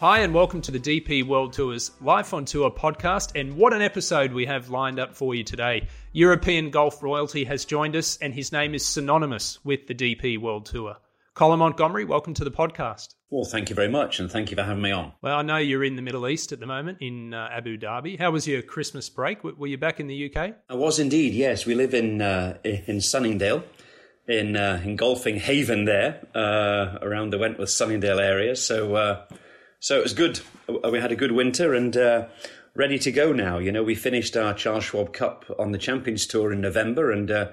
Hi, and welcome to the DP World Tours Life on Tour podcast. And what an episode we have lined up for you today. European golf royalty has joined us, and his name is synonymous with the DP World Tour. Colin Montgomerie, welcome to the podcast. Well, thank you very much, and thank you for having me on. Well, I know you're in the Middle East at the moment, in uh, Abu Dhabi. How was your Christmas break? Were you back in the UK? I was indeed. Yes, we live in uh, in Sunningdale, in uh, in golfing haven there, uh, around the Wentworth Sunningdale area. So uh, so it was good. We had a good winter and uh, ready to go now. You know, we finished our Charles Schwab Cup on the Champions Tour in November, and uh,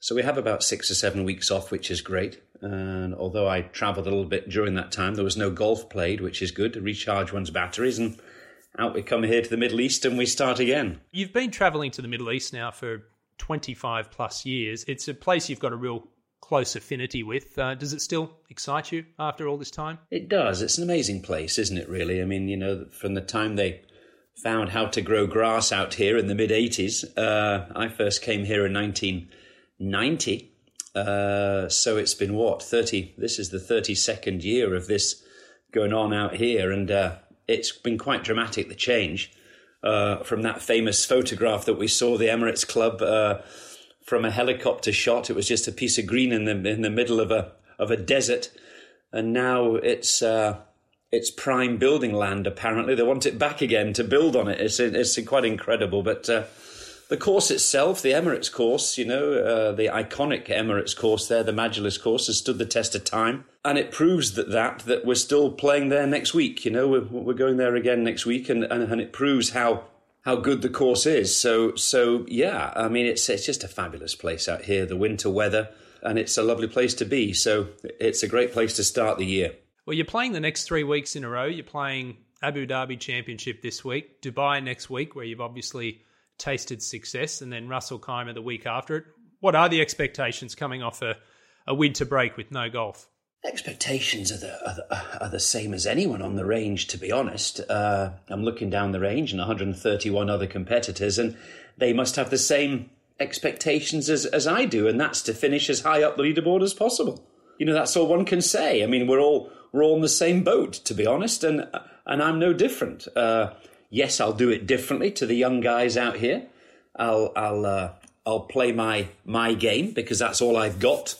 so we have about six or seven weeks off, which is great. And although I travelled a little bit during that time, there was no golf played, which is good to recharge one's batteries. And out we come here to the Middle East, and we start again. You've been travelling to the Middle East now for 25 plus years. It's a place you've got a real close affinity with. Uh, does it still excite you after all this time? It does. It's an amazing place, isn't it, really? I mean, you know, from the time they found how to grow grass out here in the mid 80s, uh, I first came here in 1990. Uh, so it's been what, 30? This is the 32nd year of this going on out here. And uh, it's been quite dramatic, the change. Uh, from that famous photograph that we saw, the Emirates Club uh, from a helicopter shot. It was just a piece of green in the in the middle of a of a desert, and now it's uh, it's prime building land. Apparently, they want it back again to build on it. It's it's quite incredible, but. Uh, the course itself, the Emirates course, you know, uh, the iconic Emirates course there, the Majlis course, has stood the test of time, and it proves that that that we're still playing there next week. You know, we're, we're going there again next week, and, and and it proves how how good the course is. So so yeah, I mean it's it's just a fabulous place out here. The winter weather, and it's a lovely place to be. So it's a great place to start the year. Well, you're playing the next three weeks in a row. You're playing Abu Dhabi Championship this week, Dubai next week, where you've obviously tasted success, and then Ras Al Khaimah the week after it. What are the expectations coming off a, a winter break with no golf? Expectations are the, are the, are the same as anyone on the range, to be honest. Uh, I'm looking down the range and 131 other competitors, and they must have the same expectations as, as I do, and that's to finish as high up the leaderboard as possible. You know, that's all one can say. I mean, we're all we're all in the same boat, to be honest, and and I'm no different. Uh, yes, I'll do it differently to the young guys out here. I'll I'll uh, I'll play my my game because that's all I've got,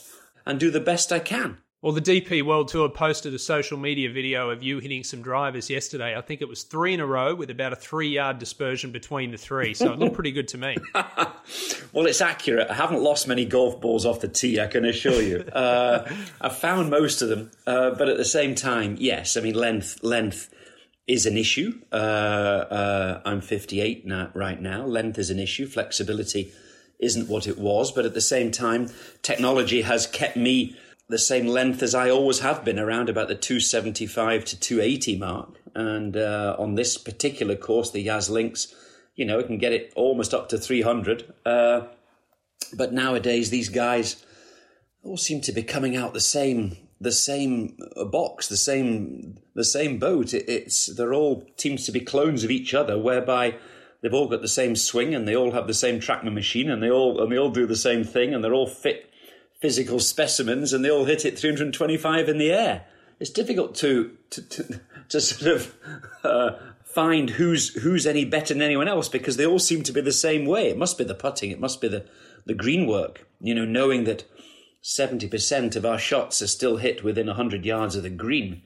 and do the best I can. Well, the DP World Tour posted a social media video of you hitting some drivers yesterday. I think it was three in a row with about a three yard dispersion between the three. So it looked pretty good to me. well, it's accurate. I haven't lost many golf balls off the tee, I can assure you. Uh, I've found most of them. Uh, but at the same time, yes, I mean, length, length is an issue. Uh, uh I'm 58 now, right now. Length is an issue. Flexibility isn't what it was. But at the same time, technology has kept me the same length as I always have been, around about the 275 to 280 mark. And uh, on this particular course, the Yas Links, you know, it can get it almost up to 300. Uh, but nowadays, these guys all seem to be coming out the same the same box, the same the same boat. It, it's they're all seems to be clones of each other, whereby they've all got the same swing and they all have the same TrackMan machine and they all and they all do the same thing and they're all fit physical specimens and they all hit it 325 in the air. It's difficult to to, to, to sort of uh, find who's who's any better than anyone else because they all seem to be the same way. It must be the putting. It must be the the green work. You know, knowing that seventy percent of our shots are still hit within hundred yards of the green.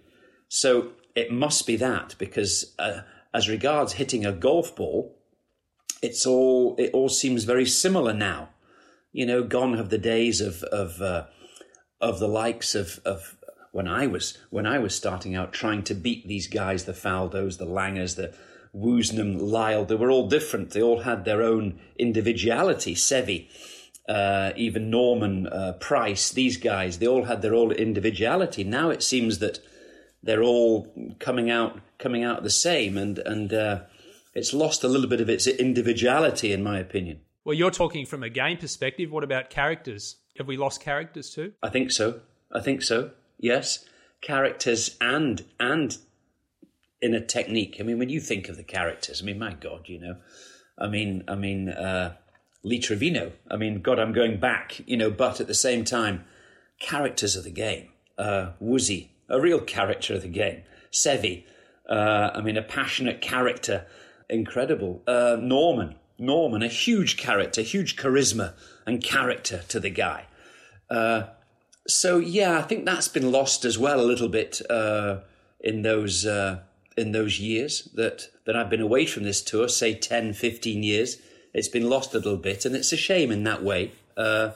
So it must be that because uh, as regards hitting a golf ball, it's all it all seems very similar now. You know, gone have the days of of uh, of the likes of of when I was when I was starting out trying to beat these guys, the Faldos, the Langers, the Woosnam, Lyle. They were all different. They all had their own individuality. Seve, uh, even Norman uh, Price, these guys, they all had their own individuality. Now it seems that they're all coming out coming out the same, and and uh, it's lost a little bit of its individuality, in my opinion. Well, you're talking from a game perspective. What about characters? Have we lost characters too? I think so. I think so. Yes, characters and and in a technique. I mean, when you think of the characters, I mean, my God, you know, I mean, I mean, uh, Lee Trevino. I mean, God, I'm going back, you know, but at the same time, characters of the game. Uh, Woosie, a real character of the game. Seve, Uh, I mean, a passionate character, incredible. Uh, Norman, Norman, a huge character, huge charisma and character to the guy. Uh, so yeah, I think that's been lost as well a little bit uh, in those uh, in those years that that I've been away from this tour, say 10, 15 years. It's been lost a little bit, and it's a shame in that way. Uh,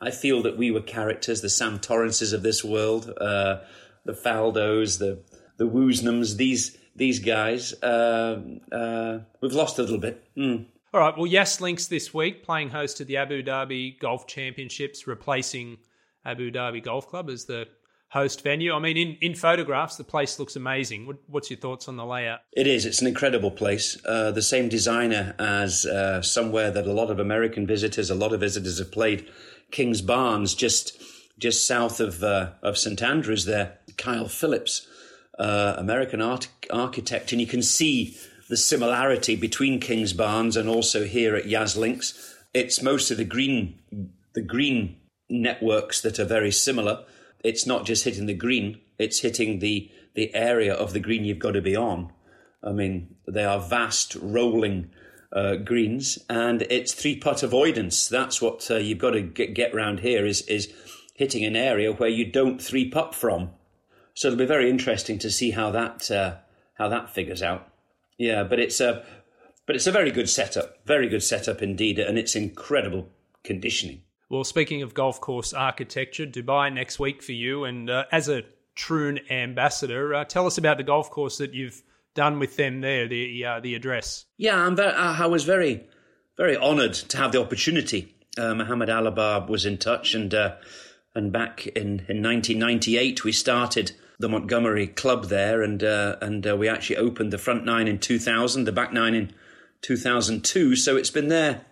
I feel that we were characters, the Sam Torrances of this world, uh, the Faldos, the the Woosnams, these these guys. Uh, we've lost a little bit. Mm. All right. Well, Yas Links this week playing host to the Abu Dhabi Golf Championships, replacing Abu Dhabi Golf Club as the host venue. I mean, in, in photographs, the place looks amazing. What, what's your thoughts on the layout? It is. It's an incredible place. Uh, the same designer as uh, somewhere that a lot of American visitors, a lot of visitors have played, Kingsbarns, just just south of uh, of St Andrews. There, Kyle Phillips, uh, American art- architect, and you can see the similarity between King's Kingsbarns and also here at Yas Links. It's mostly the green the green networks that are very similar. It's not just hitting the green; it's hitting the the area of the green you've got to be on. I mean, they are vast rolling uh, greens, and it's three putt avoidance. That's what uh, you've got to get, get around here is is hitting an area where you don't three putt from. So it'll be very interesting to see how that uh, how that figures out. Yeah, but it's a but it's a very good setup, very good setup indeed, and it's incredible conditioning. Well, speaking of golf course architecture, Dubai next week for you, and uh, as a Troon ambassador, uh, tell us about the golf course that you've done with them there, the uh, the address. Yeah, I'm very, I was very very honoured to have the opportunity. Uh, Mohammed Alabbar was in touch, and uh, and back in, in 1998 we started the Montgomerie Club there, and uh, and we actually opened the front nine in 2000, the back nine in 2002. So it's been there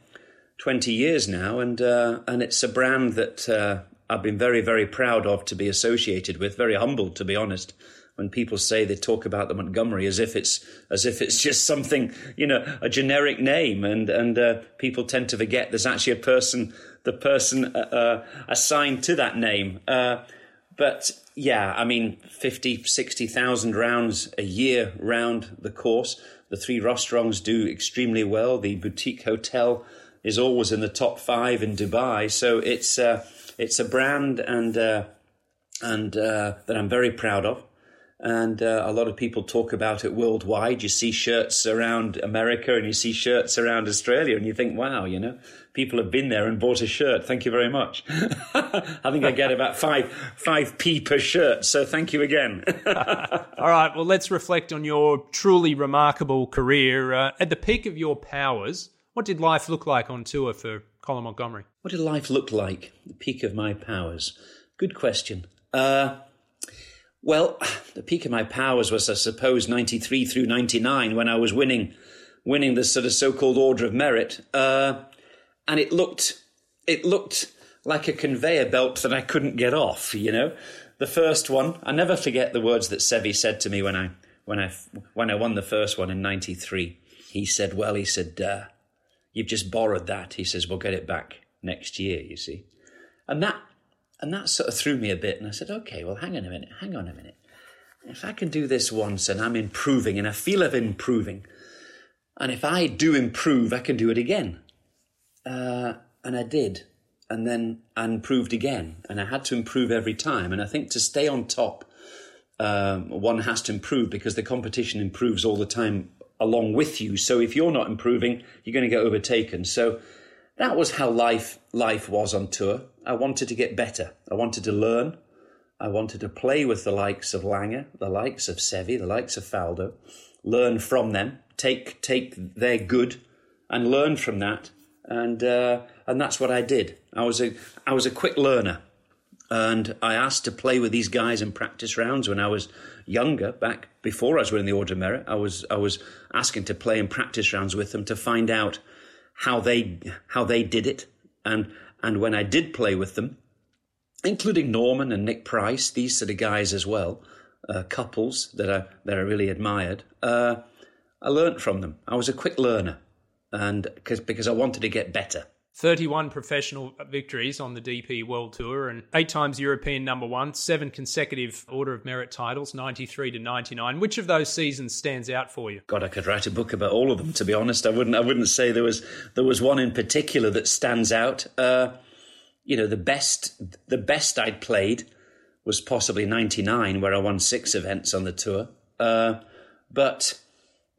20 years now, and uh, and it's a brand that uh, I've been very very proud of to be associated with. Very humbled, to be honest. When people say they talk about the Montgomerie as if it's as if it's just something you know a generic name, and and uh, people tend to forget there's actually a person the person uh, uh, assigned to that name. Uh, but yeah, I mean, 50, 60,000 rounds a year round the course. The three restaurants do extremely well. The boutique hotel is always in the top five in Dubai. So it's uh, it's a brand and uh, and uh, that I'm very proud of. And uh, a lot of people talk about it worldwide. You see shirts around America and you see shirts around Australia, and you think, wow, you know, people have been there and bought a shirt. Thank you very much. I think I get about five five p per shirt. So thank you again. All right. Well, let's reflect on your truly remarkable career. Uh, at the peak of your powers, what did life look like on tour for Colin Montgomerie? What did life look like? The peak of my powers. Good question. Uh, well, the peak of my powers was, I suppose, 93 through 99 when I was winning, winning the sort of so-called Order of Merit. Uh, and it looked, it looked like a conveyor belt that I couldn't get off, you know? The first one, I never forget the words that Seve said to me when I, when I, when I won the first one in 93. He said, well, he said, uh, You've just borrowed that. He says, We'll get it back next year, you see. And that and that sort of threw me a bit. And I said, Okay, well, hang on a minute, hang on a minute. If I can do this once and I'm improving and I feel I'm improving, and if I do improve, I can do it again. Uh, and I did. And then I improved again. And I had to improve every time. And I think to stay on top, um, one has to improve because the competition improves all the time along with you. So if you're not improving, you're going to get overtaken. So that was how life life was on tour. I wanted to get better. I wanted to learn. I wanted to play with the likes of Langer, the likes of Seve, the likes of Faldo, learn from them, take take their good, and learn from that. And uh, and that's what I did. I was a I was a quick learner, and I asked to play with these guys in practice rounds when I was younger, back before I was winning the Order of Merit, I was I was asking to play in practice rounds with them to find out how they how they did it, and and when I did play with them, including Norman and Nick Price, these sort of guys as well, uh, Couples that I that I really admired. Uh, I learnt from them. I was a quick learner, and because because I wanted to get better. 31 professional victories on the DP World Tour and eight times European number one, seven consecutive Order of Merit titles, 93 to 99. Which of those seasons stands out for you? God, I could write a book about all of them. To be honest, I wouldn't. I wouldn't say there was there was one in particular that stands out. Uh, you know, the best the best I'd played was possibly 99, where I won six events on the tour. Uh, but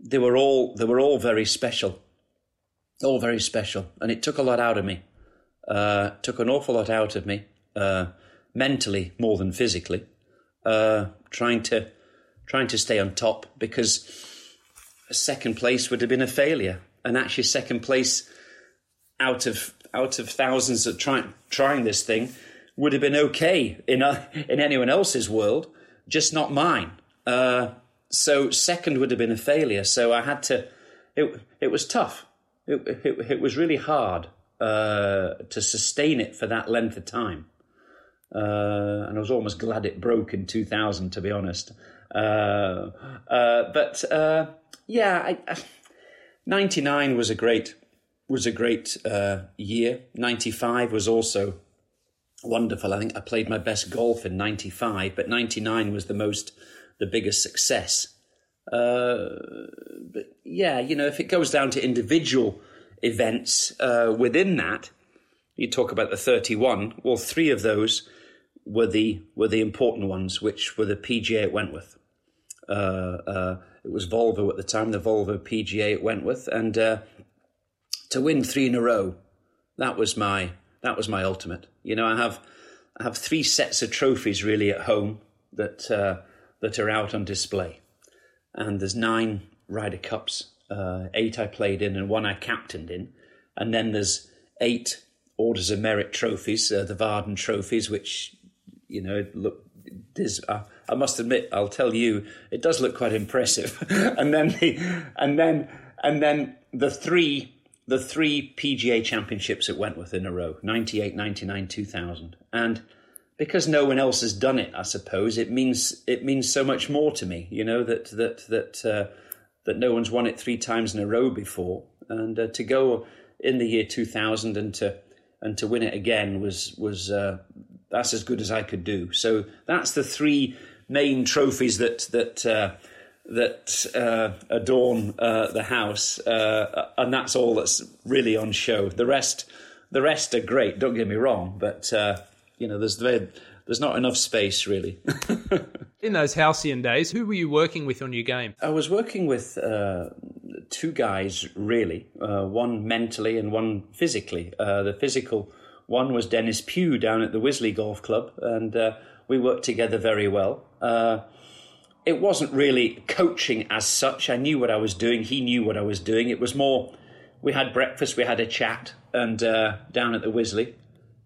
they were all they were all very special all very special, and it took a lot out of me. Uh, took an awful lot out of me, uh, mentally more than physically. Uh, trying to trying to stay on top because a second place would have been a failure, and actually second place out of out of thousands of trying trying this thing would have been okay in a, in anyone else's world, just not mine. Uh, so second would have been a failure. So I had to. It it was tough it, it, it was really hard uh, to sustain it for that length of time. Uh, and I was almost glad it broke in 2000, to be honest. Uh, uh but uh, yeah, I, I, 99 was a great was a great uh, year. 95 was also wonderful. I think I played my best golf in 95, but 99 was the most the biggest success. Uh, but yeah, you know, if it goes down to individual events uh, within that, you talk about the 31. Well, three of those were the were the important ones, which were the PGA at Wentworth. Uh, uh, it was Volvo at the time, the Volvo PGA at Wentworth, and uh, to win three in a row, that was my that was my ultimate. You know, I have I have three sets of trophies really at home that that are out on display and there's nine Ryder Cups. Uh, eight I played in and one I captained in, and then there's eight Orders of Merit trophies, uh, the Vardon trophies, which you know look. Is, uh, I must admit, I'll tell you, it does look quite impressive. and then the, and then and then the three the three PGA championships at Wentworth in a row 98, 99, 2000. And because no one else has done it, I suppose it means it means so much more to me. You know that that that uh, that no one's won it three times in a row before, and uh, to go in the year 2000 and to and to win it again was was uh, that's as good as I could do. So that's the three main trophies that that. Uh, that uh, adorn uh, the house, and that's all that's really on show. The rest, the rest are great. Don't get me wrong, but you know, there's there's not enough space really. In those halcyon days, who were you working with on your game? I was working with uh, two guys really, uh, one mentally and one physically. Uh, the physical one was Dennis Pugh down at the Wisley Golf Club, and uh, we worked together very well. Uh, it wasn't really coaching as such. I knew what I was doing. He knew what I was doing. It was more. We had breakfast. We had a chat, and uh, down at the Wisley,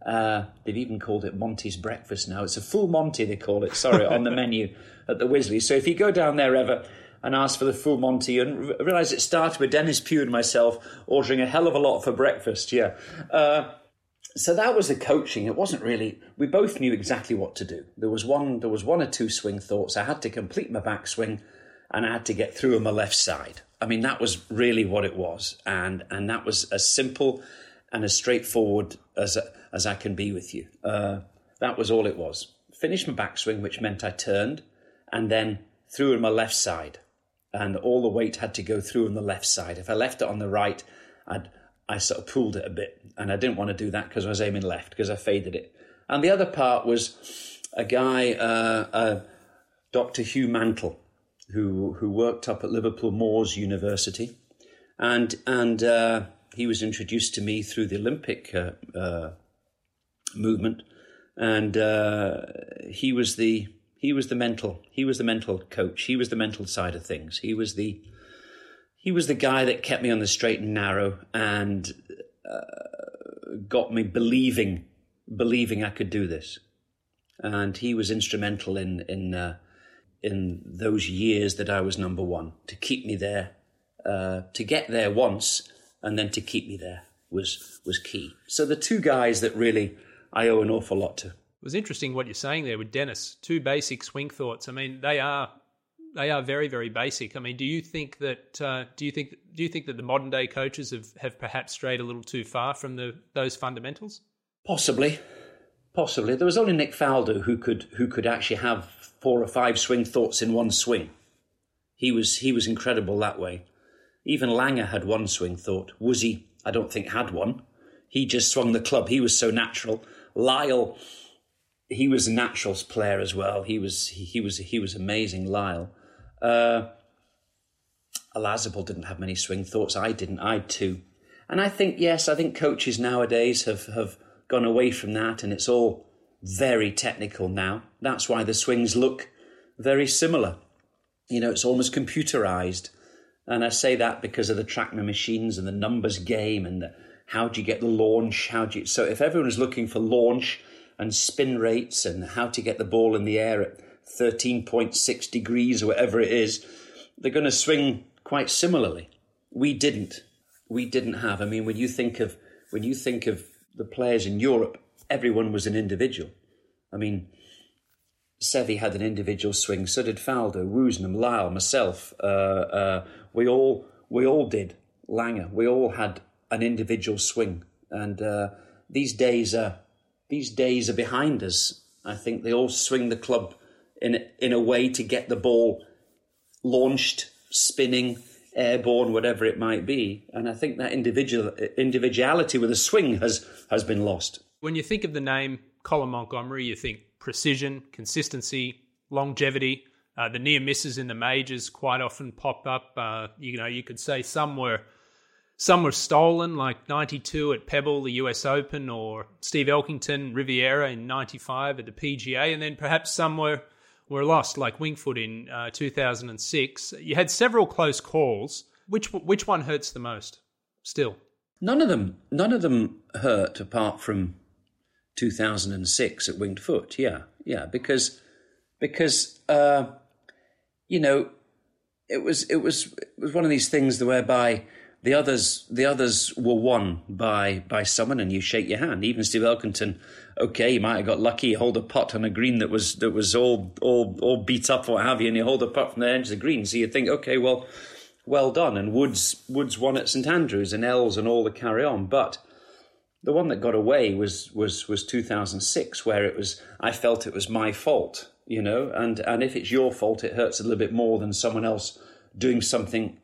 uh, they've even called it Monty's Breakfast now. It's a full Monty, they call it, sorry, on the menu at the Wisley. So if you go down there ever and ask for the full Monty and realise it started with Dennis Pugh and myself ordering a hell of a lot for breakfast, yeah. Uh, so that was the coaching. It wasn't really. We both knew exactly what to do. There was one. There was one or two swing thoughts. I had to complete my backswing, and I had to get through on my left side. I mean, that was really what it was, and and that was as simple and as straightforward as as I can be with you. Uh, that was all it was. Finished my backswing, which meant I turned and then threw on my left side, and all the weight had to go through on the left side. If I left it on the right, I'd I sort of pulled it a bit, and I didn't want to do that because I was aiming left because I faded it. And the other part was a guy, uh, uh, Dr. Hugh Mantle, who who worked up at Liverpool Moores University, and and uh, he was introduced to me through the Olympic uh, uh, movement, and uh, he was the he was the mental he was the mental coach. He was the mental side of things. He was the he was the guy that kept me on the straight and narrow and uh, got me believing believing I could do this. And he was instrumental in in uh, in those years that I was number one to keep me there, uh, to get there once, and then to keep me there was was key. So the two guys that really I owe an awful lot to. It was interesting what you're saying there with Dennis. Two basic swing thoughts. I mean, they are they are very very basic. I mean, do you think that uh, do you think do you think that the modern day coaches have, have perhaps strayed a little too far from the those fundamentals? Possibly, possibly. There was only Nick Faldo who could who could actually have four or five swing thoughts in one swing. He was he was incredible that way. Even Langer had one swing thought. Woosie, I don't think had one. He just swung the club. He was so natural. Lyle, he was a naturals player as well. He was he, he was he was amazing. Lyle. Uh, Olazabal didn't have many swing thoughts. I didn't. I two. And I think yes, I think coaches nowadays have have gone away from that, and it's all very technical now. That's why the swings look very similar. You know, it's almost computerized. And I say that because of the TrackMan machines and the numbers game and the, how do you get the launch? How do you, so if everyone is looking for launch and spin rates and how to get the ball in the air at 13.6 degrees or whatever it is, they're going to swing quite similarly. We didn't. We didn't have. I mean, when you think of when you think of the players in Europe, everyone was an individual. I mean, Seve had an individual swing, so did Faldo, Woosnam, Lyle, myself. Uh, uh, we all we all did. Langer, we all had an individual swing, and uh, these days are these days are behind us. I think they all swing the club in in a way to get the ball launched, spinning, airborne, whatever it might be. And I think that individual individuality with a swing has has been lost. When you think of the name Colin Montgomerie, you think precision, consistency, longevity. Uh, the near misses in the majors quite often pop up. Uh, you know, you could say some were some were stolen, like '92 at Pebble, the U.S. Open, or Steve Elkington, Riviera in '95 at the PGA, and then perhaps some were were lost, like Winged Foot in uh, 2006. You had several close calls. Which which one hurts the most? Still, none of them. None of them hurt apart from 2006 at Winged Foot. Yeah, yeah, because because uh, you know it was it was it was one of these things whereby the others the others were won by by someone and you shake your hand. Even Steve Elkington, okay, you might have got lucky. Hold a putt on a green that was that was all all all beat up or what have you, and you hold a putt from the edge of the green. So you think, okay, well, well done. And Woods Woods won at St Andrews and Els and all the carry on, but the one that got away was was was 2006, where it was I felt it was my fault, you know, and and if it's your fault, it hurts a little bit more than someone else doing something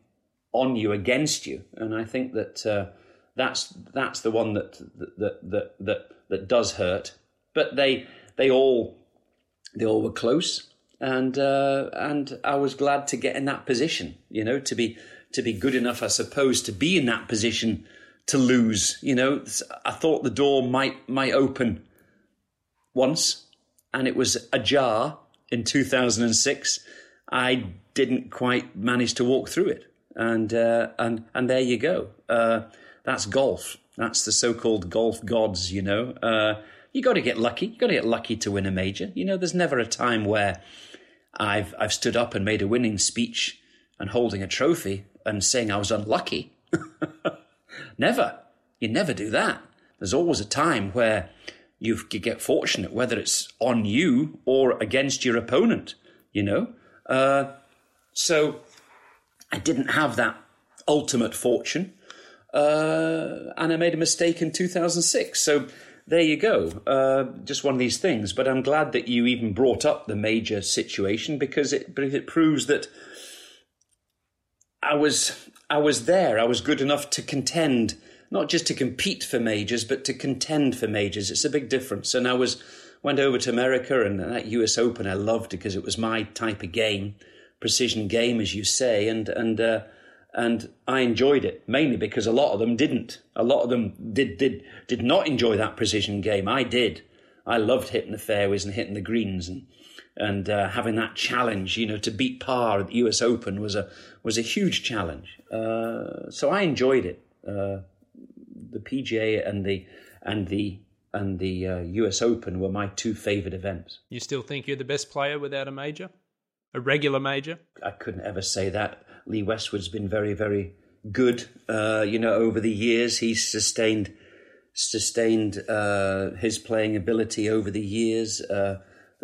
on you against you, and I think that uh, that's that's the one that that that that that does hurt. But they they all they all were close, and uh, and I was glad to get in that position, you know, to be to be good enough, I suppose, to be in that position to lose. You know, I thought the door might might open once, and it was ajar in 2006. I didn't quite manage to walk through it, and uh, and and there you go. Uh, that's golf. That's the so-called golf gods. You know, uh, you got to get lucky. You got to get lucky to win a major. You know, there's never a time where I've I've stood up and made a winning speech and holding a trophy and saying I was unlucky. Never. You never do that. There's always a time where you get fortunate, whether it's on you or against your opponent, you know? Uh, so I didn't have that ultimate fortune. Uh, and I made a mistake in 2006. So there you go. Uh, just one of these things. But I'm glad that you even brought up the major situation because it, it proves that I was I was there. I was good enough to contend, not just to compete for majors, but to contend for majors. It's a big difference. And I was went over to America and that US Open I loved because it was my type of game, precision game, as you say, and and uh, and I enjoyed it mainly because a lot of them didn't. A lot of them did did did not enjoy that precision game. I did. I loved hitting the fairways and hitting the greens and and uh, having that challenge, you know, to beat par at the U.S. Open was a was a huge challenge. Uh, so I enjoyed it. Uh, the PGA and the and the and the U.S. Uh, Open were my two favorite events. You still think you're the best player without a major, a regular major? I couldn't ever say that. Lee Westwood's been very very good. Uh, you know, over the years he's sustained sustained uh, his playing ability over the years.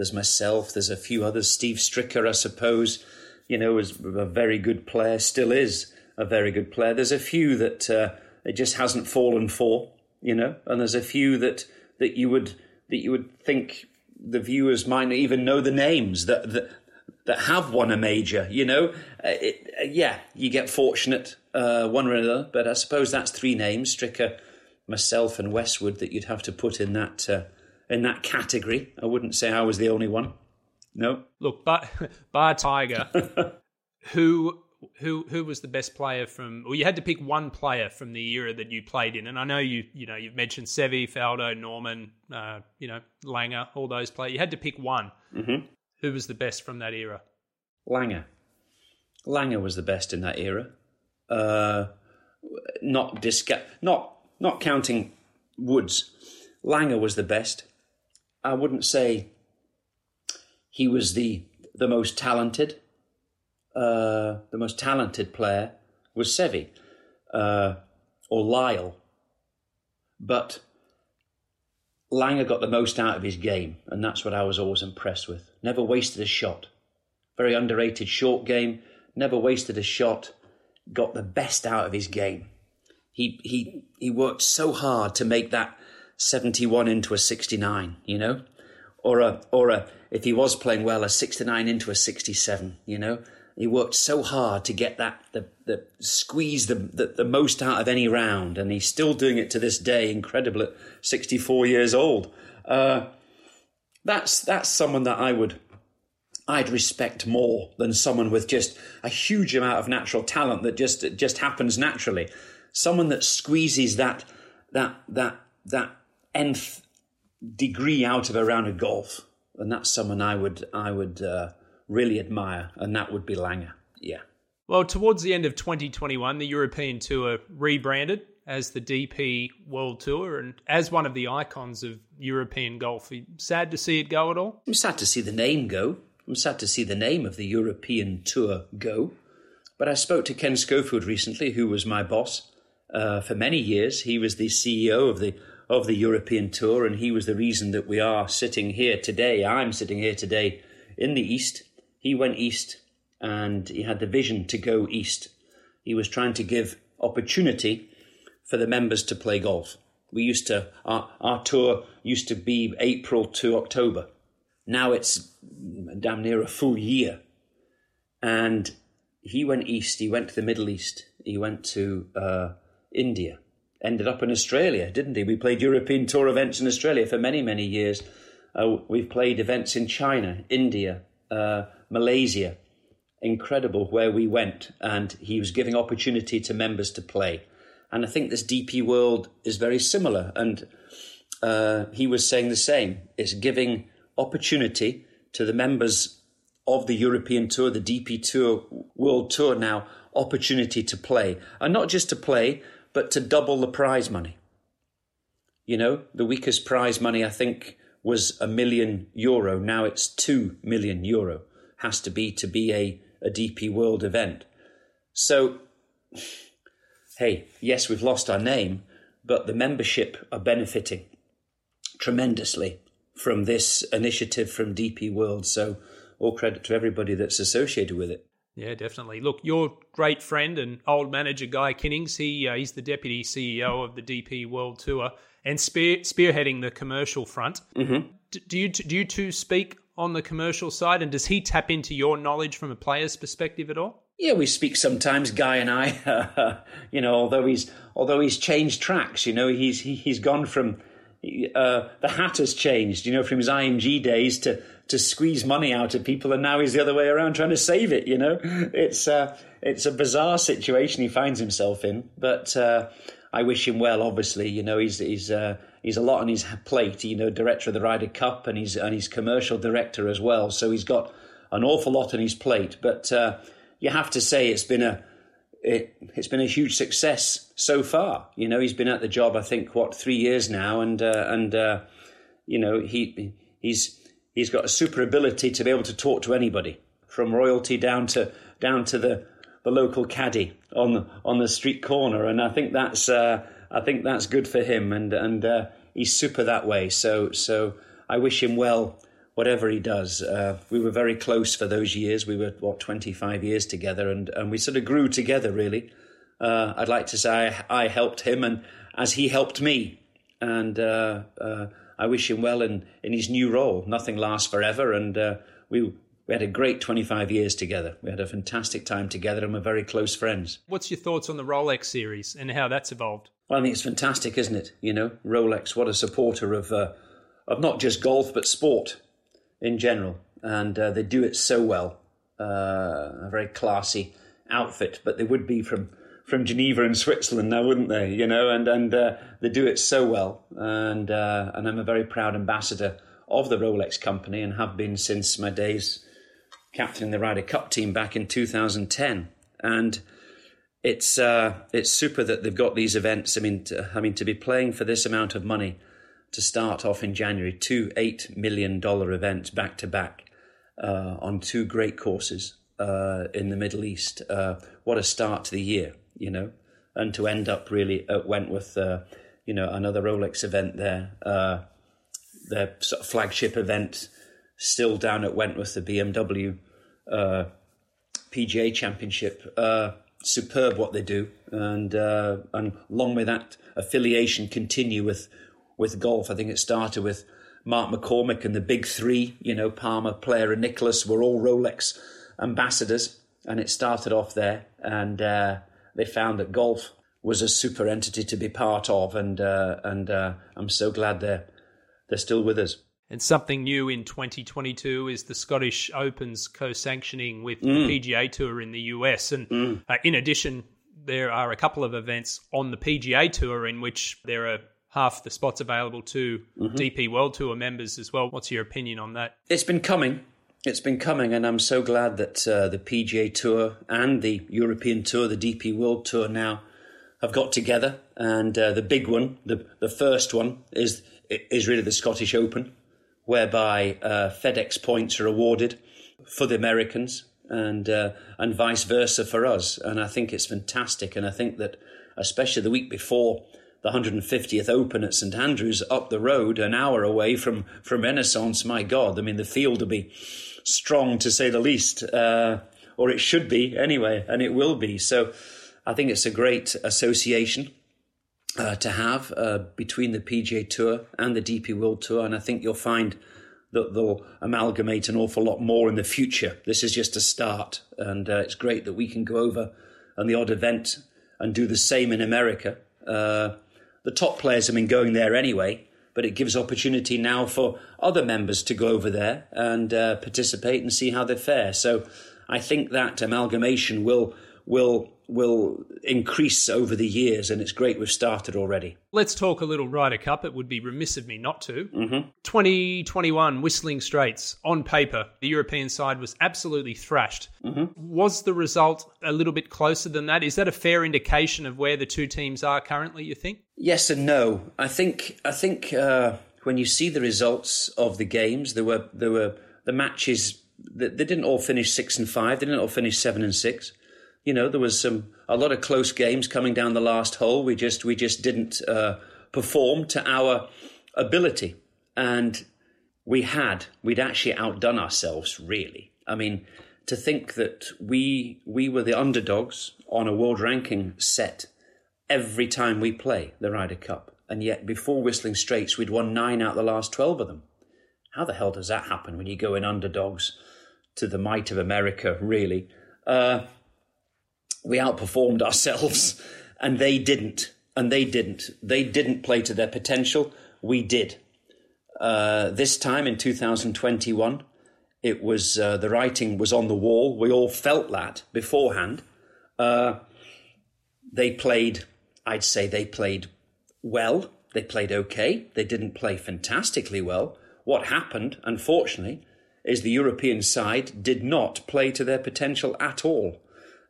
There's myself. There's a few others. Steve Stricker, I suppose. you know, was a very good player, still is a very good player. There's a few that uh, it just hasn't fallen for, you know, and there's a few that that you would that you would think the viewers might not even know the names that that, that have won a major. You know, uh, it, uh, yeah, you get fortunate uh, one or another, but I suppose that's three names: Stricker, myself, and Westwood that you'd have to put in that uh, in that category. I wouldn't say I was the only one. No. Look, Bar, Bar Tiger, who who who was the best player from? Well, you had to pick one player from the era that you played in, and I know you you know you've mentioned Seve, Faldo, Norman, uh, you know Langer, all those players. You had to pick one. Mm-hmm. Who was the best from that era? Langer. Langer was the best in that era. Uh, not disca- not not counting Woods. Langer was the best. I wouldn't say he was the the most talented. Uh, the most talented player was Seve uh, or Lyle, but Langer got the most out of his game, and that's what I was always impressed with. Never wasted a shot. Very underrated short game. Never wasted a shot. Got the best out of his game. He he he worked so hard to make that 71 into a 69, you know, or a or a if he was playing well a 69 into a 67, you know. He worked so hard to get that the the squeeze the, the the most out of any round, and he's still doing it to this day. Incredible at 64 years old. Uh, that's that's someone that I would I'd respect more than someone with just a huge amount of natural talent that just just happens naturally. Someone that squeezes that that that that nth degree out of a round of golf, and that's someone I would I would uh, really admire, and that would be Langer. Yeah. Well, towards the end of 2021, the European Tour rebranded as the DP World Tour and as one of the icons of European golf. Sad to see it go at all? I'm sad to see the name go. I'm sad to see the name of the European Tour go. But I spoke to Ken Schofield recently, who was my boss uh, for many years. He was the CEO of the of the European Tour, and he was the reason that we are sitting here today. I'm sitting here today in the East. He went East, and he had the vision to go East. He was trying to give opportunity for the members to play golf. We used to our, our tour used to be April to October. Now it's damn near a full year. And he went east. He went to the Middle East. He went to uh, India. Ended up in Australia, didn't he? We played European Tour events in Australia for many, many years. Uh, we've played events in China, India, uh, Malaysia. Incredible where we went, and he was giving opportunity to members to play. And I think this DP world is very similar. And uh, he was saying the same. It's giving opportunity to the members of the European Tour, the DP Tour, World Tour now, opportunity to play. And not just to play, but to double the prize money. You know, the weakest prize money, I think, was a million euro. Now it's two million euro. Has to be to be a, a DP World event. So, hey, yes, we've lost our name, but the membership are benefiting tremendously from this initiative from DP World. So, all credit to everybody that's associated with it. Yeah, definitely. Look, your great friend and old manager Guy Kinnings, he uh, he's the deputy CEO of the DP World Tour and spear, spearheading the commercial front. Mm-hmm. D- do you do you two speak on the commercial side, and does he tap into your knowledge from a player's perspective at all? Yeah, we speak sometimes, Guy and I. you know, although he's although he's changed tracks, you know, he's he, he's gone from uh, the hat has changed, you know, from his IMG days to to squeeze money out of people, and now he's the other way around trying to save it. You know, it's uh, it's a bizarre situation he finds himself in. But uh, I wish him well. Obviously, you know, he's he's uh, he's a lot on his plate. You know, director of the Ryder Cup, and he's and he's commercial director as well. So he's got an awful lot on his plate. But uh, you have to say it's been a it, it's been a huge success so far. You know, he's been at the job, I think, what three years now, and uh, and uh, you know he he's he's got a super ability to be able to talk to anybody, from royalty down to down to the the local caddy on on the street corner, and I think that's uh, I think that's good for him, and and uh, he's super that way. So so I wish him well whatever he does. Uh, we were very close for those years. We were what twenty five years together, and and we sort of grew together really. Uh, I'd like to say I, I, helped him, and as he helped me, and uh, uh I wish him well in in his new role. Nothing lasts forever, and uh, we. We had a great 25 years together. We had a fantastic time together and we're very close friends. What's your thoughts on the Rolex series and how that's evolved? Well, I think it's fantastic, isn't it? You know, Rolex, what a supporter of, uh, of not just golf, but sport in general, and uh, they do it so well. Uh, a very classy outfit, but they would be from from Geneva and Switzerland now, wouldn't they? You know, and and uh, they do it so well, and uh, and I'm a very proud ambassador of the Rolex company, and have been since my days captaining the Ryder Cup team back in 2010, and. It's uh, it's super that they've got these events. I mean, I mean to be playing for this amount of money to start off in January, two $8 million events back to back uh, on two great courses uh, in the Middle East. Uh, what a start to the year, you know, and to end up really at Wentworth, uh, you know, another Rolex event there, uh, their sort of flagship event still down at Wentworth, the BMW uh, PGA Championship. superb what they do, and and long may that affiliation continue with with golf. I think it started with Mark McCormack and the big three, you know, Palmer, Player, and Nicklaus were all Rolex ambassadors. And it started off there. And uh, they found that golf was a super entity to be part of. And, uh, and uh, I'm so glad they're, they're still with us. And something new in 2022 is the Scottish Open's co sanctioning with mm. the PGA Tour in the US. And mm. Uh, in addition, there are a couple of events on the PGA Tour in which there are half the spots available to mm-hmm. DP World Tour members as well. What's your opinion on that? It's been coming. It's been coming, and I'm so glad that uh, the PGA Tour and the European Tour, the DP World Tour now have got together. And uh, the big one, the, the first one, is is really the Scottish Open, whereby uh, FedEx points are awarded for the Americans and uh, and vice versa for us. And I think it's fantastic. And I think that especially the week before the 150th Open at St Andrews up the road, an hour away from from Renaissance. My God, I mean the field will be strong to say the least, uh, or it should be anyway, and it will be. So I think it's a great association. Uh, to have uh, between the PGA Tour and the DP World Tour, and I think you'll find that they'll amalgamate an awful lot more in the future. This is just a start, and uh, it's great that we can go over on the odd event and do the same in America. Uh, the top players have been going there anyway, but it gives opportunity now for other members to go over there and uh, participate and see how they fare. So I think that amalgamation will will will increase over the years, and it's great we've started already. Let's talk a little Ryder Cup. It would be remiss of me not to. Mm-hmm. 2021 Whistling Straits, on paper, the European side was absolutely thrashed. Mm-hmm. Was the result a little bit closer than that? Is that a fair indication of where the two teams are currently, you think? Yes and no. I think, I think uh, when you see the results of the games, there were, there were the matches, they, they didn't all finish six and five, they didn't all finish seven and six you know, there was some a lot of close games coming down the last hole. We just we just didn't uh, perform to our ability, and we had we'd actually outdone ourselves. Really, I mean, to think that we we were the underdogs on a world ranking set every time we play the Ryder Cup, and yet before Whistling Straits, we'd won nine out of the last twelve of them. How the hell does that happen when you go in underdogs to the might of America? Really. Uh, we outperformed ourselves and they didn't. And they didn't. They didn't play to their potential. We did. Uh, this time in 2021, it was uh, the writing was on the wall. We all felt that beforehand. Uh, they played, I'd say they played well. They played okay. They didn't play fantastically well. What happened, unfortunately, is the European side did not play to their potential at all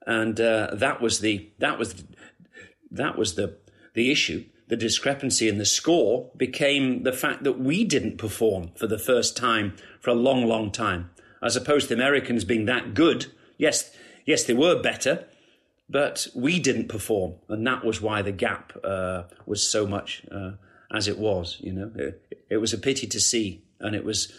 and uh, that was the that was that was the the issue. The discrepancy in the score became the fact that we didn't perform for the first time for a long, long time, as opposed to the Americans being that good. Yes, yes, they were better, but we didn't perform, and that was why the gap uh, was so much uh, as it was. You know, it, it was a pity to see, and it was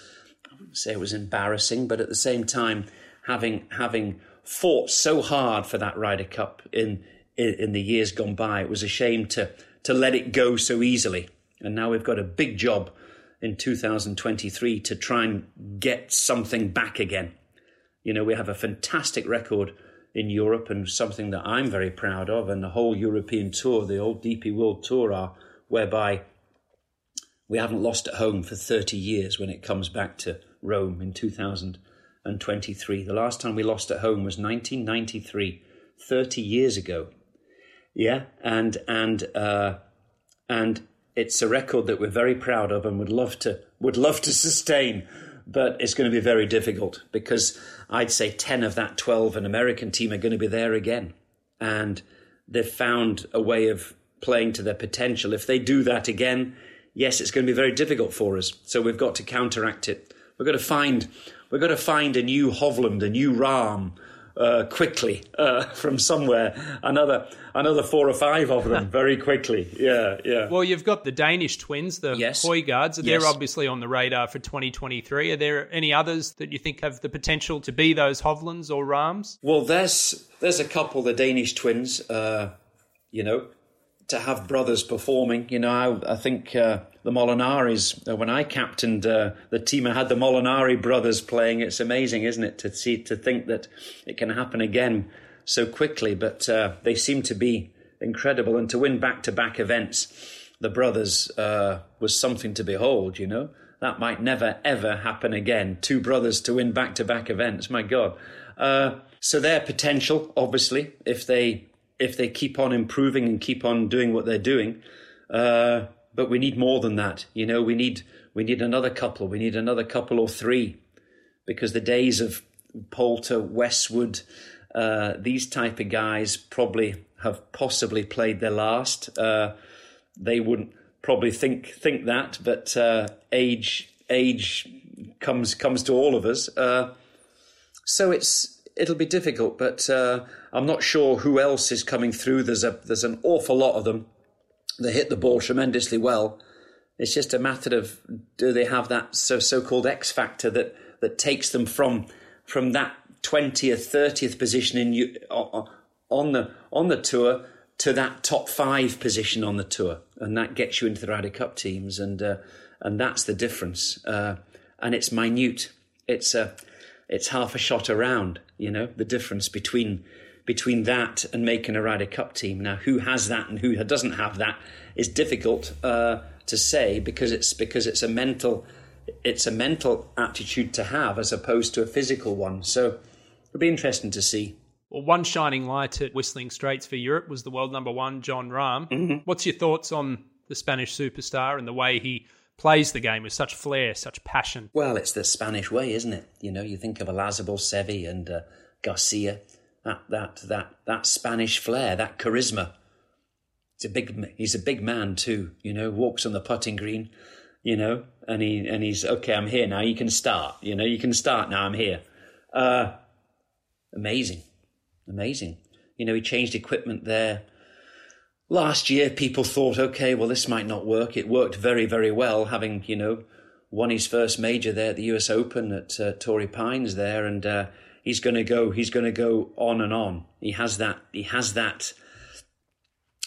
I wouldn't say it was embarrassing, but at the same time, having having fought so hard for that Ryder Cup in in, in the years gone by, it was a shame to to let it go so easily. And now we've got a big job in 2023 to try and get something back again. You know, we have a fantastic record in Europe and something that I'm very proud of, and the whole European tour, the old DP World Tour, are whereby we haven't lost at home for 30 years when it comes back to Rome in 2023. The last time we lost at home was 1993, 30 years ago. Yeah, and and uh, and it's a record that we're very proud of and would love to would love to sustain, but it's going to be very difficult because I'd say ten of that twelve an American team are going to be there again, and they've found a way of playing to their potential. If they do that again, yes, it's going to be very difficult for us. So we've got to counteract it. We've got to find we've got to find a new Hovland, a new Rahm. uh, quickly uh, from somewhere. Another another four or five of them very quickly. Yeah, yeah. Well, you've got the Danish twins, the yes. Højgaards. They're yes. obviously on the radar for 2023. Are there any others that you think have the potential to be those Hovlands or Rahms? Well, there's there's a couple, the Danish twins. Uh, you know, to have brothers performing. You know, I, I think uh, the Molinaris, uh, when I captained uh, the team, I had the Molinari brothers playing. It's amazing, isn't it, to see to think that it can happen again so quickly. But uh, they seem to be incredible, and to win back-to-back events, the brothers uh, was something to behold. You know, that might never ever happen again. Two brothers to win back-to-back events. My God. Uh, so their potential, obviously, if they if they keep on improving and keep on doing what they're doing. Uh, but we need more than that. You know, we need we need another couple. We need another couple or three, because the days of Poulter, Westwood, uh, these type of guys probably have possibly played their last. Uh, they wouldn't probably think think that, but uh, age age comes comes to all of us. Uh, so it's it'll be difficult, but uh, I'm not sure who else is coming through. There's a there's an awful lot of them. They hit the ball tremendously well. It's just a matter of do they have that so so called X factor that that takes them from from that twentieth, thirtieth position in on the on the tour to that top five position on the tour, and that gets you into the Ryder Cup teams, and uh, and that's the difference. Uh, and it's minute. It's a it's half a shot around. You know the difference between between that and making a Ryder Cup team. Now, who has that and who doesn't have that is difficult uh, to say because it's because it's a mental it's a mental attitude to have as opposed to a physical one. So it'll be interesting to see. Well, one shining light at Whistling Straits for Europe was the world number one, Jon Rahm. Mm-hmm. What's your thoughts on the Spanish superstar and the way he plays the game with such flair, such passion? Well, it's the Spanish way, isn't it? You know, you think of Olazabal, Seve, and uh, Garcia that that that that Spanish flair, that charisma. He's a big he's a big man too, you know, walks on the putting green, you know, and he and he's okay, I'm here now, you can start, you know, you can start now, I'm here. Uh amazing. Amazing. You know, he changed equipment there. Last year people thought, okay, well this might not work. It worked very, very well, having, you know, won his first major there at the US Open at uh, Torrey Pines there and uh, he's going to go he's going to go on and on. He has that he has that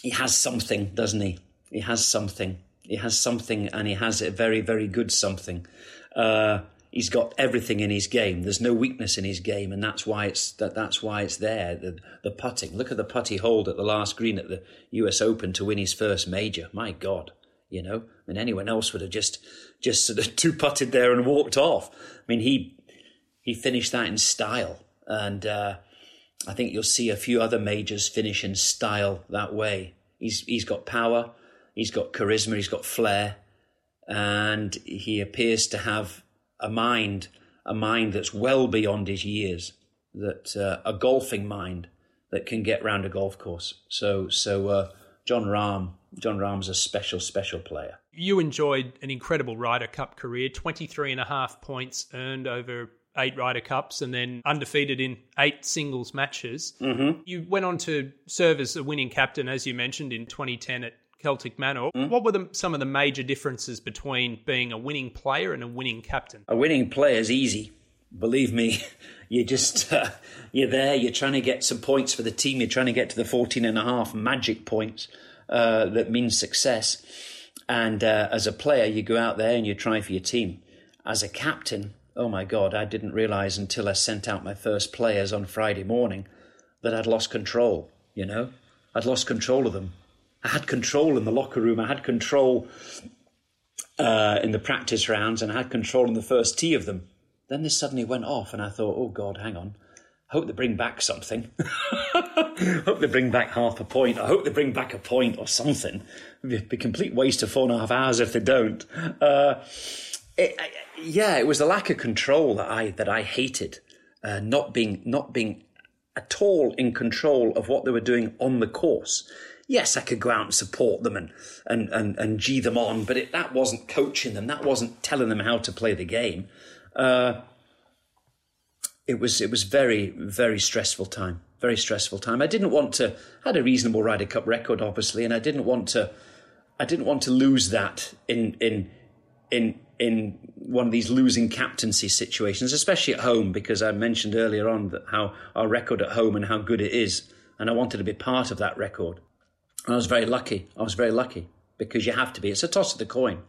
he has something doesn't he? He has something. He has something and he has a very very good something. Uh, he's got everything in his game. There's no weakness in his game and that's why it's that that's why it's there. The the putting. Look at the putt he hold at the last green at the US Open to win his first major. My god you know? I mean anyone else would have just just sort of two putted there and walked off. I mean he he finished that in style. And uh, I think you'll see a few other majors finish in style that way. He's he's got power, he's got charisma, he's got flair, and he appears to have a mind, a mind that's well beyond his years, that uh, a golfing mind that can get round a golf course. So so uh, Jon Rahm, Jon Rahm's a special special player. You enjoyed an incredible Ryder Cup career, 23 and a half points earned over eight Ryder Cups and then undefeated in eight singles matches. Mm-hmm. You went on to serve as a winning captain, as you mentioned, in 2010 at Celtic Manor. Hmm? What were the, some of the major differences between being a winning player and a winning captain? A winning player is easy. Believe me, you just uh, you're there. You're trying to get some points for the team. You're trying to get to the 14 and a half magic points uh, that means success. And uh, as a player, you go out there and you try for your team. As a captain, oh my God, I didn't realize until I sent out my first players on Friday morning that I'd lost control. You know, I'd lost control of them. I had control in the locker room. I had control uh, in the practice rounds, and I had control in the first tee of them. Then this suddenly went off, and I thought, oh God, hang on. I hope they bring back something. hope they bring back half a point. I hope they bring back a point or something. It'd be a complete waste of four and a half hours if they don't. Uh, it, yeah, it was the lack of control that I that I hated. Uh, not being not being at all in control of what they were doing on the course. Yes, I could go out and support them and and and, and g them on, but it, that wasn't coaching them. That wasn't telling them how to play the game. Uh, it was it was very very stressful time. Very stressful time. I didn't want to. I had a reasonable Ryder Cup record, obviously, and I didn't want to. I didn't want to lose that in in in in one of these losing captaincy situations, especially at home, because I mentioned earlier on that how our record at home and how good it is, and I wanted to be part of that record. And I was very lucky. I was very lucky because you have to be. It's a toss of the coin,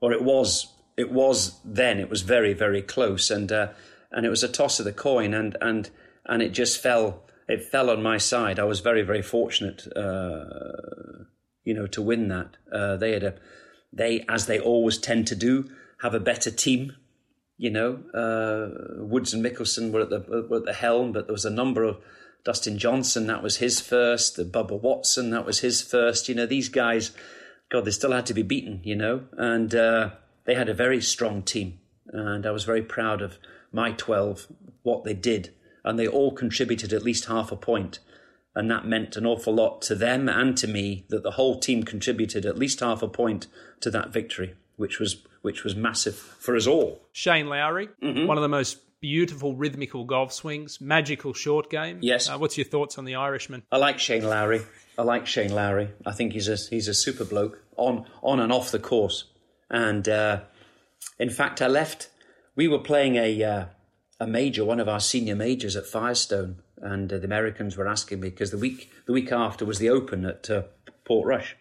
or it was. It was then. It was very very close, and uh, and it was a toss of the coin, and and and it just fell. It fell on my side. I was very very fortunate, uh, you know, to win that. Uh, they had a they, as they always tend to do, have a better team. You know, uh, Woods and Mickelson were at the were at the helm, but there was a number of Dustin Johnson that was his first. The Bubba Watson that was his first. You know, these guys, God, they still had to be beaten. You know, and uh, they had a very strong team, and I was very proud of my twelve what they did, and they all contributed at least half a point and that meant an awful lot to them and to me that the whole team contributed at least half a point to that victory which was which was massive for us all Shane Lowry, mm-hmm. one of the most beautiful rhythmical golf swings, magical short game. Yes. Uh, what's your thoughts on the Irishman? I like Shane Lowry. I like Shane Lowry. I think he's a he's a super bloke on on and off the course. And uh, in fact, I left. We were playing a uh, a major, one of our senior majors at Firestone, and uh, the Americans were asking me because the week the week after was the Open at uh, Portrush,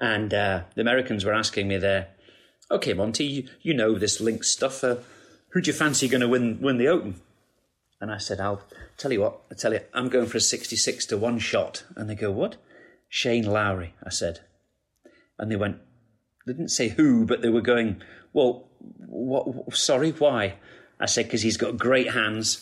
and uh, the Americans were asking me there, okay, Monty, you, you know this links stuff. Uh, who do you fancy going to win win the Open? And I said, I'll tell you what. I tell you, I'm going for a sixty-six to one shot. And they go, what? Shane Lowry. I said, and they went. They didn't say who, but they were going. Well, what? Sorry, why? I said because he's got great hands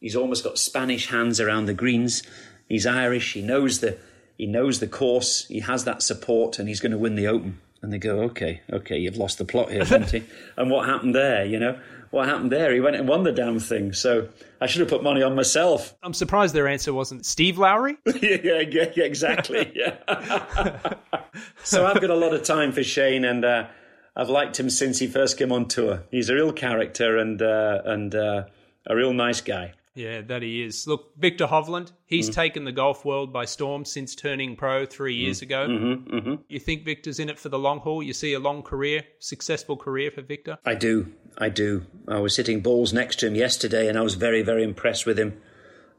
He's almost got Spanish hands around the greens. He's Irish. He knows the he knows the course. He has that support, and he's going to win the Open. And they go, okay, okay, you've lost the plot here, Monty. and what happened there? You know, what happened there? He went and won the damn thing. So I should have put money on myself. I'm surprised their answer wasn't Steve Lowry. yeah, yeah, yeah, exactly. Yeah. so I've got a lot of time for Shane, and uh, I've liked him since he first came on tour. He's a real character and uh, and uh, a real nice guy. Yeah, that he is. Look, Viktor Hovland, he's mm. taken the golf world by storm since turning pro three years mm. ago. Mm-hmm, mm-hmm. You think Viktor's in it for the long haul? You see a long career, successful career for Victor? I do. I do. I was sitting balls next to him yesterday and I was very, very impressed with him.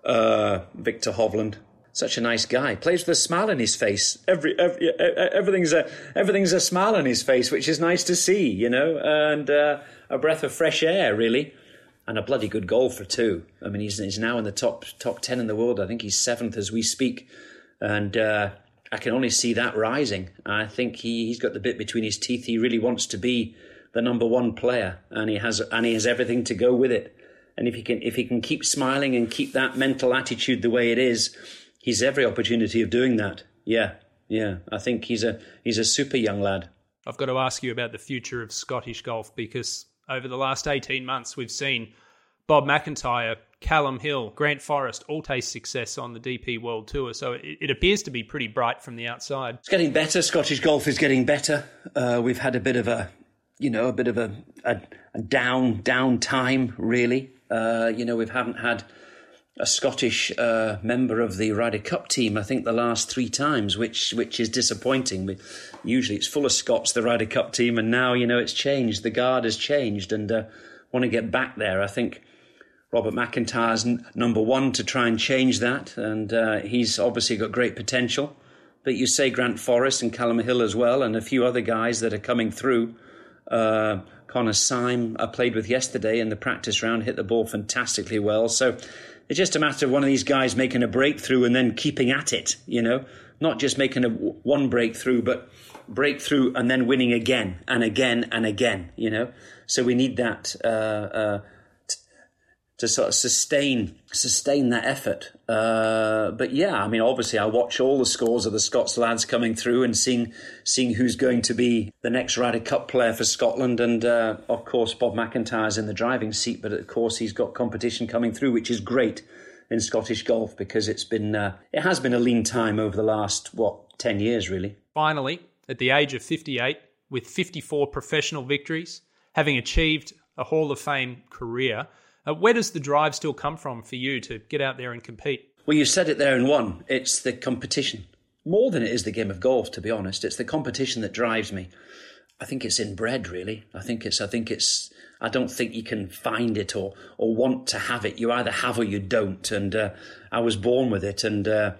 Uh, Viktor Hovland. Such a nice guy. Plays with a smile on his face. Every, every everything's a everything's a smile on his face, which is nice to see, you know, and uh, a breath of fresh air, really and a bloody good goal for two. I mean, he's he's now in the top top ten in the world. I think he's seventh as we speak, and uh, I can only see that rising. I think he he's got the bit between his teeth. He really wants to be the number one player, and he has and he has everything to go with it. And if he can if he can keep smiling and keep that mental attitude the way it is, he's every opportunity of doing that. Yeah, yeah. I think he's a he's a super young lad. I've got to ask you about the future of Scottish golf because over the last 18 months, we've seen Bob McIntyre, Callum Hill, Grant Forrest all taste success on the DP World Tour. So it, it, appears to be pretty bright from the outside. It's getting better. Scottish golf is getting better. Uh, we've had a bit of a, you know, a bit of a, a, a down down time really. Uh, you know, we haven't had a Scottish uh, member of the Ryder Cup team. I think the last three times, which which is disappointing. Usually it's full of Scots, the Ryder Cup team, and now you know it's changed. The guard has changed, and uh, want to get back there. I think Robert McIntyre's n- number one to try and change that, and uh, he's obviously got great potential. But you say Grant Forrest and Callum Hill as well, and a few other guys that are coming through. Uh, Connor Syme, I played with yesterday in the practice round, hit the ball fantastically well. So it's just a matter of one of these guys making a breakthrough and then keeping at it, you know, not just making a one breakthrough, but breakthrough and then winning again and again and again, you know. So we need that uh, uh, to sort of sustain sustain that effort. Uh, but yeah, I mean, obviously, I watch all the scores of the Scots lads coming through and seeing seeing who's going to be the next Ryder Cup player for Scotland. And uh, of course, Bob McIntyre's in the driving seat, but of course, he's got competition coming through, which is great in Scottish golf because it's been uh, it has been a lean time over the last what ten years, really. Finally, at the age of fifty eight, with fifty four professional victories having achieved a Hall of Fame career, uh, where does the drive still come from for you to get out there and compete? Well, you said it there in one. It's the competition. More than it is the game of golf, to be honest. It's the competition that drives me. I think it's inbred, really. I think it's. I think it's. I don't think you can find it or or want to have it. You either have or you don't. And uh, I was born with it, and uh,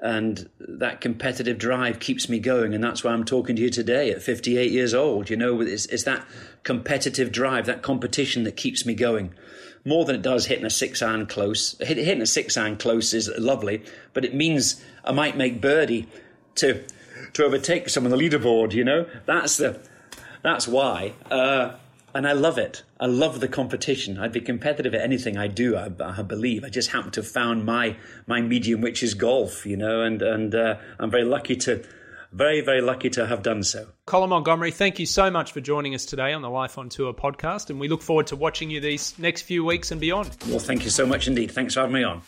and that competitive drive keeps me going. And that's why i'm talking to you today at 58 years old you know it's, it's that competitive drive that competition that keeps me going. More than it does hitting a six iron close. Hitting a six iron close is lovely but it means i might make birdie to to overtake someone on the leaderboard you know? That's the that's why. Uh, and I love it. I love the competition. I'd be competitive at anything I do. I, I, believe. I just happen to have found my my medium, which is golf. You know, and and uh, I'm very lucky to, very very lucky to have done so. Colin Montgomerie, thank you so much for joining us today on the Life on Tour podcast, and we look forward to watching you these next few weeks and beyond. Well, thank you so much indeed. Thanks for having me on.